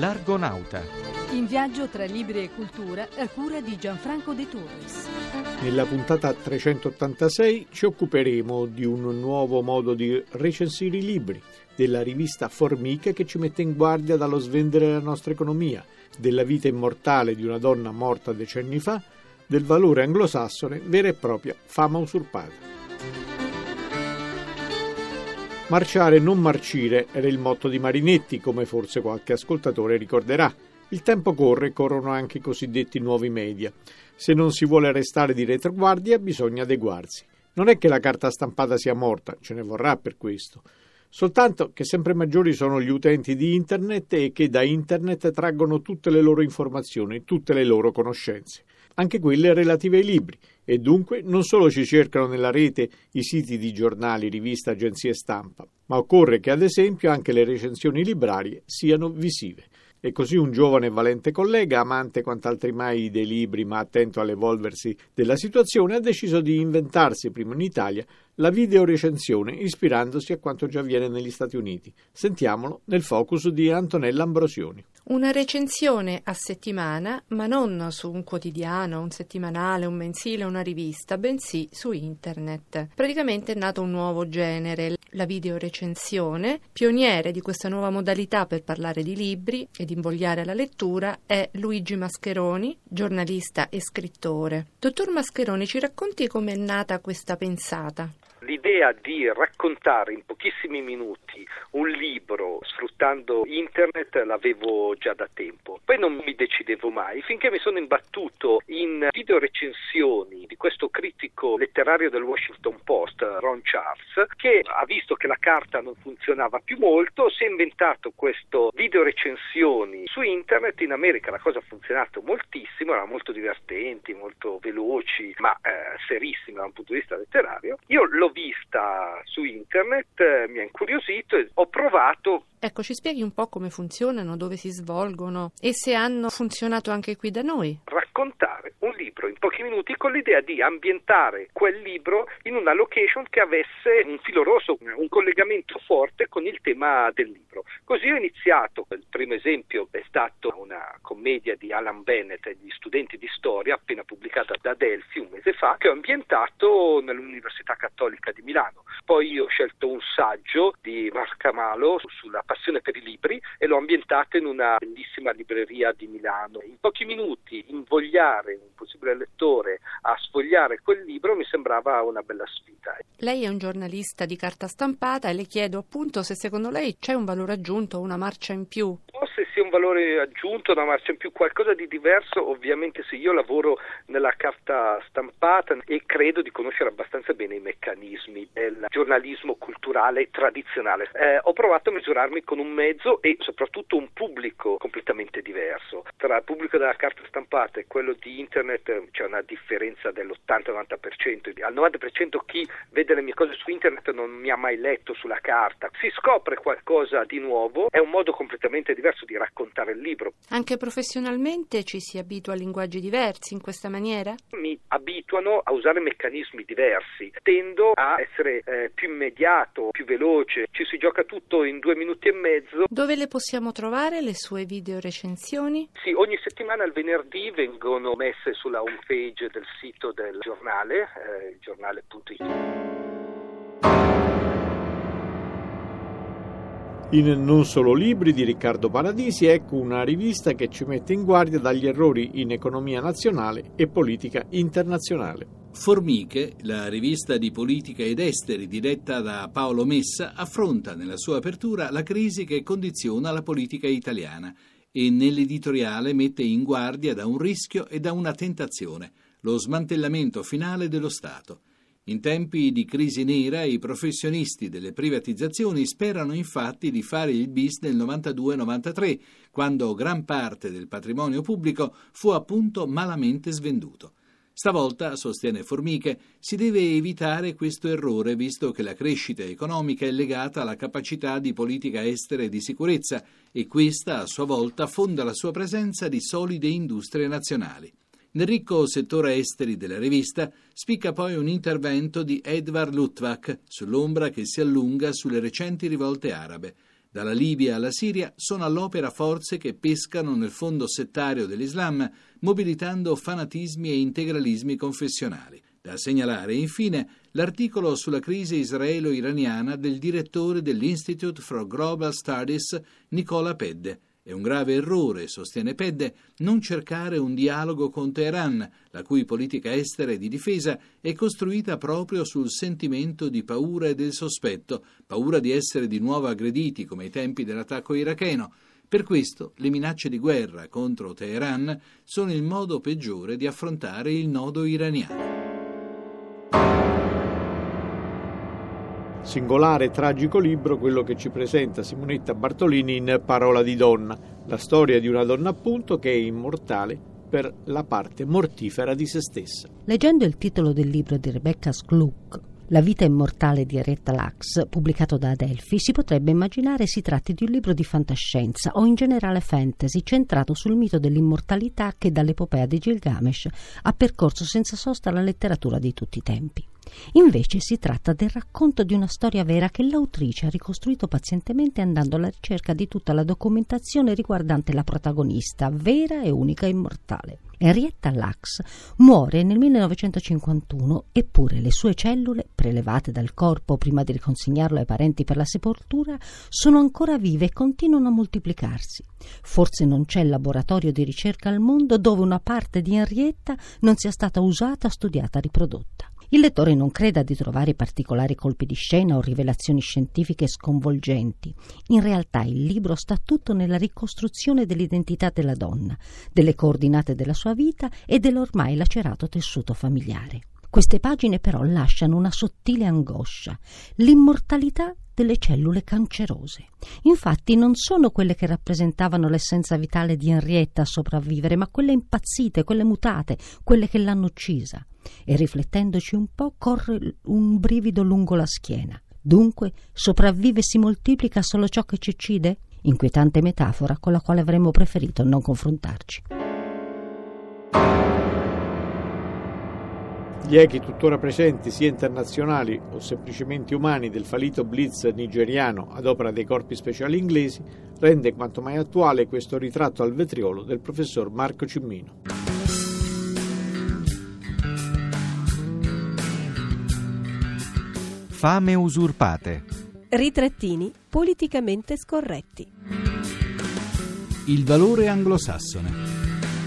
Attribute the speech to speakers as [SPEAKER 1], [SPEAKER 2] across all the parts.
[SPEAKER 1] L'Argonauta.
[SPEAKER 2] In viaggio tra libri e cultura a cura di Gianfranco De Torres.
[SPEAKER 3] Nella puntata 386 ci occuperemo di un nuovo modo di recensire i libri, della rivista Formiche che ci mette in guardia dallo svendere la nostra economia, della vita immortale di una donna morta decenni fa, del valore anglosassone vera e propria fama usurpata. Marciare non marcire era il motto di Marinetti, come forse qualche ascoltatore ricorderà. Il tempo corre corrono anche i cosiddetti nuovi media. Se non si vuole restare di retroguardia bisogna adeguarsi. Non è che la carta stampata sia morta, ce ne vorrà per questo. Soltanto che sempre maggiori sono gli utenti di Internet e che da Internet traggono tutte le loro informazioni, tutte le loro conoscenze anche quelle relative ai libri, e dunque non solo ci cercano nella rete i siti di giornali, riviste, agenzie stampa, ma occorre che ad esempio anche le recensioni librarie siano visive. E così un giovane e valente collega, amante quant'altri mai dei libri ma attento all'evolversi della situazione, ha deciso di inventarsi prima in Italia la videorecensione ispirandosi a quanto già avviene negli Stati Uniti. Sentiamolo nel focus di Antonella Ambrosioni.
[SPEAKER 4] Una recensione a settimana, ma non su un quotidiano, un settimanale, un mensile, una rivista, bensì su internet. Praticamente è nato un nuovo genere, la videorecensione. Pioniere di questa nuova modalità per parlare di libri ed invogliare alla lettura è Luigi Mascheroni, giornalista e scrittore. Dottor Mascheroni, ci racconti com'è nata questa pensata?
[SPEAKER 5] L'idea di raccontare in pochissimi minuti un libro sfruttando internet l'avevo già da tempo. Poi non mi decidevo mai finché mi sono imbattuto in video recensioni di questo critico letterario del Washington Post, Ron Charles, che ha visto che la carta non funzionava più molto, si è inventato questo video recensioni su internet. In America la cosa ha funzionato moltissimo, erano molto divertenti, molto veloci, ma eh, serissime da un punto di vista letterario. Io l'ho vista su internet, eh, mi ha incuriosito e ho provato
[SPEAKER 4] Ecco, ci spieghi un po' come funzionano, dove si svolgono e se hanno funzionato anche qui da noi.
[SPEAKER 5] Raccontare un libro in pochi minuti con l'idea di ambientare quel libro in una location che avesse un filo rosso, un collegamento forte con il tema del libro. Così ho iniziato. Il primo esempio è stato una commedia di Alan Bennett e gli studenti di storia, appena pubblicata da Delphi un mese fa, che ho ambientato nell'Università Cattolica di Milano. Poi ho scelto un saggio di Marc Amalo sulla passione per i libri e l'ho ambientato in una bellissima libreria di Milano. In pochi minuti invogliare un possibile lettore a sfogliare quel libro mi sembrava una bella sfida.
[SPEAKER 4] Lei è un giornalista di carta stampata e le chiedo appunto se secondo lei c'è un valore aggiunto, una marcia in più
[SPEAKER 5] valore aggiunto, marcia in più, qualcosa di diverso, ovviamente se io lavoro nella carta stampata e credo di conoscere abbastanza bene i meccanismi del giornalismo culturale tradizionale. Eh, ho provato a misurarmi con un mezzo e soprattutto un pubblico completamente diverso. Tra il pubblico della carta stampata e quello di internet c'è una differenza dell'80-90%. Al 90% chi vede le mie cose su internet non mi ha mai letto sulla carta. Si scopre qualcosa di nuovo, è un modo completamente diverso di raccontare il libro.
[SPEAKER 4] Anche professionalmente ci si abitua a linguaggi diversi in questa maniera?
[SPEAKER 5] Mi abituano a usare meccanismi diversi. Tendo a essere eh, più immediato, più veloce. Ci si gioca tutto in due minuti e mezzo.
[SPEAKER 4] Dove le possiamo trovare le sue video recensioni?
[SPEAKER 5] Sì, ogni settimana il venerdì vengono messe sulla home page del sito del giornale, eh, giornale.it.
[SPEAKER 3] In Non solo libri di Riccardo Paradisi ecco una rivista che ci mette in guardia dagli errori in economia nazionale e politica internazionale.
[SPEAKER 6] Formiche, la rivista di politica ed esteri diretta da Paolo Messa, affronta nella sua apertura la crisi che condiziona la politica italiana e nell'editoriale mette in guardia da un rischio e da una tentazione, lo smantellamento finale dello Stato. In tempi di crisi nera i professionisti delle privatizzazioni sperano infatti di fare il bis del 92-93, quando gran parte del patrimonio pubblico fu appunto malamente svenduto. Stavolta, sostiene Formiche, si deve evitare questo errore visto che la crescita economica è legata alla capacità di politica estera e di sicurezza e questa a sua volta fonda la sua presenza di solide industrie nazionali. Nel ricco settore esteri della rivista spicca poi un intervento di Edvard Luttwak sull'ombra che si allunga sulle recenti rivolte arabe. Dalla Libia alla Siria sono all'opera forze che pescano nel fondo settario dell'Islam, mobilitando fanatismi e integralismi confessionali. Da segnalare infine l'articolo sulla crisi israelo-iraniana del direttore dell'Institute for Global Studies Nicola Pedde. È un grave errore, sostiene Pedde, non cercare un dialogo con Teheran, la cui politica estera e di difesa è costruita proprio sul sentimento di paura e del sospetto, paura di essere di nuovo aggrediti come ai tempi dell'attacco iracheno. Per questo le minacce di guerra contro Teheran sono il modo peggiore di affrontare il nodo iraniano.
[SPEAKER 3] Singolare e tragico libro quello che ci presenta Simonetta Bartolini in Parola di donna, la storia di una donna appunto che è immortale per la parte mortifera di se stessa.
[SPEAKER 1] Leggendo il titolo del libro di Rebecca Skluck, la vita immortale di Retta Lux, pubblicato da Adelphi, si potrebbe immaginare si tratti di un libro di fantascienza o in generale fantasy centrato sul mito dell'immortalità che dall'epopea di Gilgamesh ha percorso senza sosta la letteratura di tutti i tempi. Invece si tratta del racconto di una storia vera che l'autrice ha ricostruito pazientemente andando alla ricerca di tutta la documentazione riguardante la protagonista, vera e unica immortale. Henrietta Lacks muore nel 1951 eppure le sue cellule, prelevate dal corpo prima di riconsegnarlo ai parenti per la sepoltura, sono ancora vive e continuano a moltiplicarsi. Forse non c'è laboratorio di ricerca al mondo dove una parte di Henrietta non sia stata usata, studiata, riprodotta. Il lettore non creda di trovare particolari colpi di scena o rivelazioni scientifiche sconvolgenti. In realtà il libro sta tutto nella ricostruzione dell'identità della donna, delle coordinate della sua vita e dell'ormai lacerato tessuto familiare. Queste pagine però lasciano una sottile angoscia, l'immortalità delle cellule cancerose. Infatti non sono quelle che rappresentavano l'essenza vitale di Henrietta a sopravvivere, ma quelle impazzite, quelle mutate, quelle che l'hanno uccisa e riflettendoci un po' corre un brivido lungo la schiena. Dunque, sopravvive e si moltiplica solo ciò che ci uccide? Inquietante metafora con la quale avremmo preferito non confrontarci.
[SPEAKER 3] Gli echi tuttora presenti, sia internazionali o semplicemente umani, del fallito blitz nigeriano ad opera dei corpi speciali inglesi, rende quanto mai attuale questo ritratto al vetriolo del professor Marco Cimmino.
[SPEAKER 7] Fame usurpate.
[SPEAKER 8] Ritrattini politicamente scorretti.
[SPEAKER 6] Il valore anglosassone.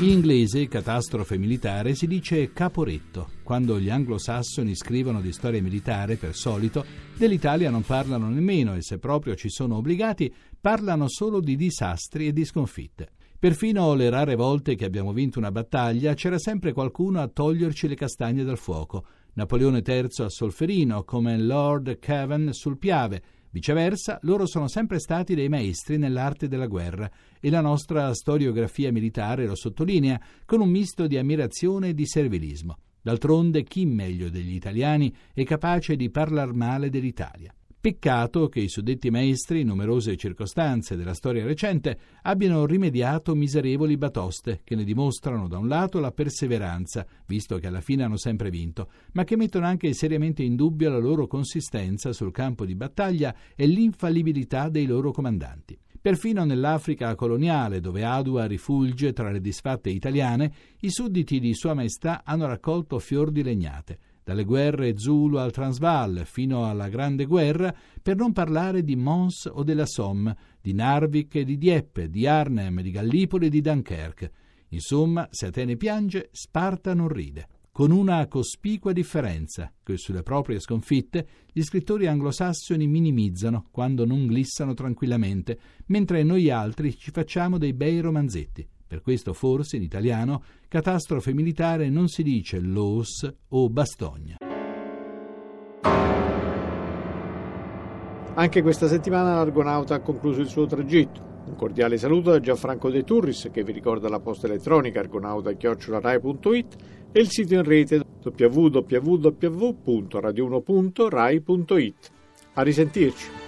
[SPEAKER 6] In inglese catastrofe militare si dice caporetto. Quando gli anglosassoni scrivono di storia militare, per solito, dell'Italia non parlano nemmeno e se proprio ci sono obbligati, parlano solo di disastri e di sconfitte. Perfino le rare volte che abbiamo vinto una battaglia c'era sempre qualcuno a toglierci le castagne dal fuoco, Napoleone III a Solferino, come Lord Cavan sul Piave. Viceversa, loro sono sempre stati dei maestri nell'arte della guerra e la nostra storiografia militare lo sottolinea con un misto di ammirazione e di servilismo. D'altronde, chi meglio degli italiani è capace di parlar male dell'Italia? Peccato che i suddetti maestri, in numerose circostanze della storia recente, abbiano rimediato miserevoli batoste che ne dimostrano da un lato la perseveranza, visto che alla fine hanno sempre vinto, ma che mettono anche seriamente in dubbio la loro consistenza sul campo di battaglia e l'infallibilità dei loro comandanti. Perfino nell'Africa coloniale, dove Adua rifulge tra le disfatte italiane, i sudditi di Sua Maestà hanno raccolto fior di legnate dalle guerre Zulu al Transvaal fino alla Grande Guerra, per non parlare di Mons o della Somme, di Narvik e di Dieppe, di Arnhem, di Gallipoli e di Dunkerque. Insomma, se Atene piange, Sparta non ride. Con una cospicua differenza, che sulle proprie sconfitte gli scrittori anglosassoni minimizzano quando non glissano tranquillamente, mentre noi altri ci facciamo dei bei romanzetti. Per questo forse in italiano catastrofe militare non si dice los o Bastogna.
[SPEAKER 3] Anche questa settimana l'Argonauta ha concluso il suo tragitto. Un cordiale saluto da Gianfranco De Turris che vi ricorda la posta elettronica argonauta.rai.it e il sito in rete www.radio1.rai.it. A risentirci!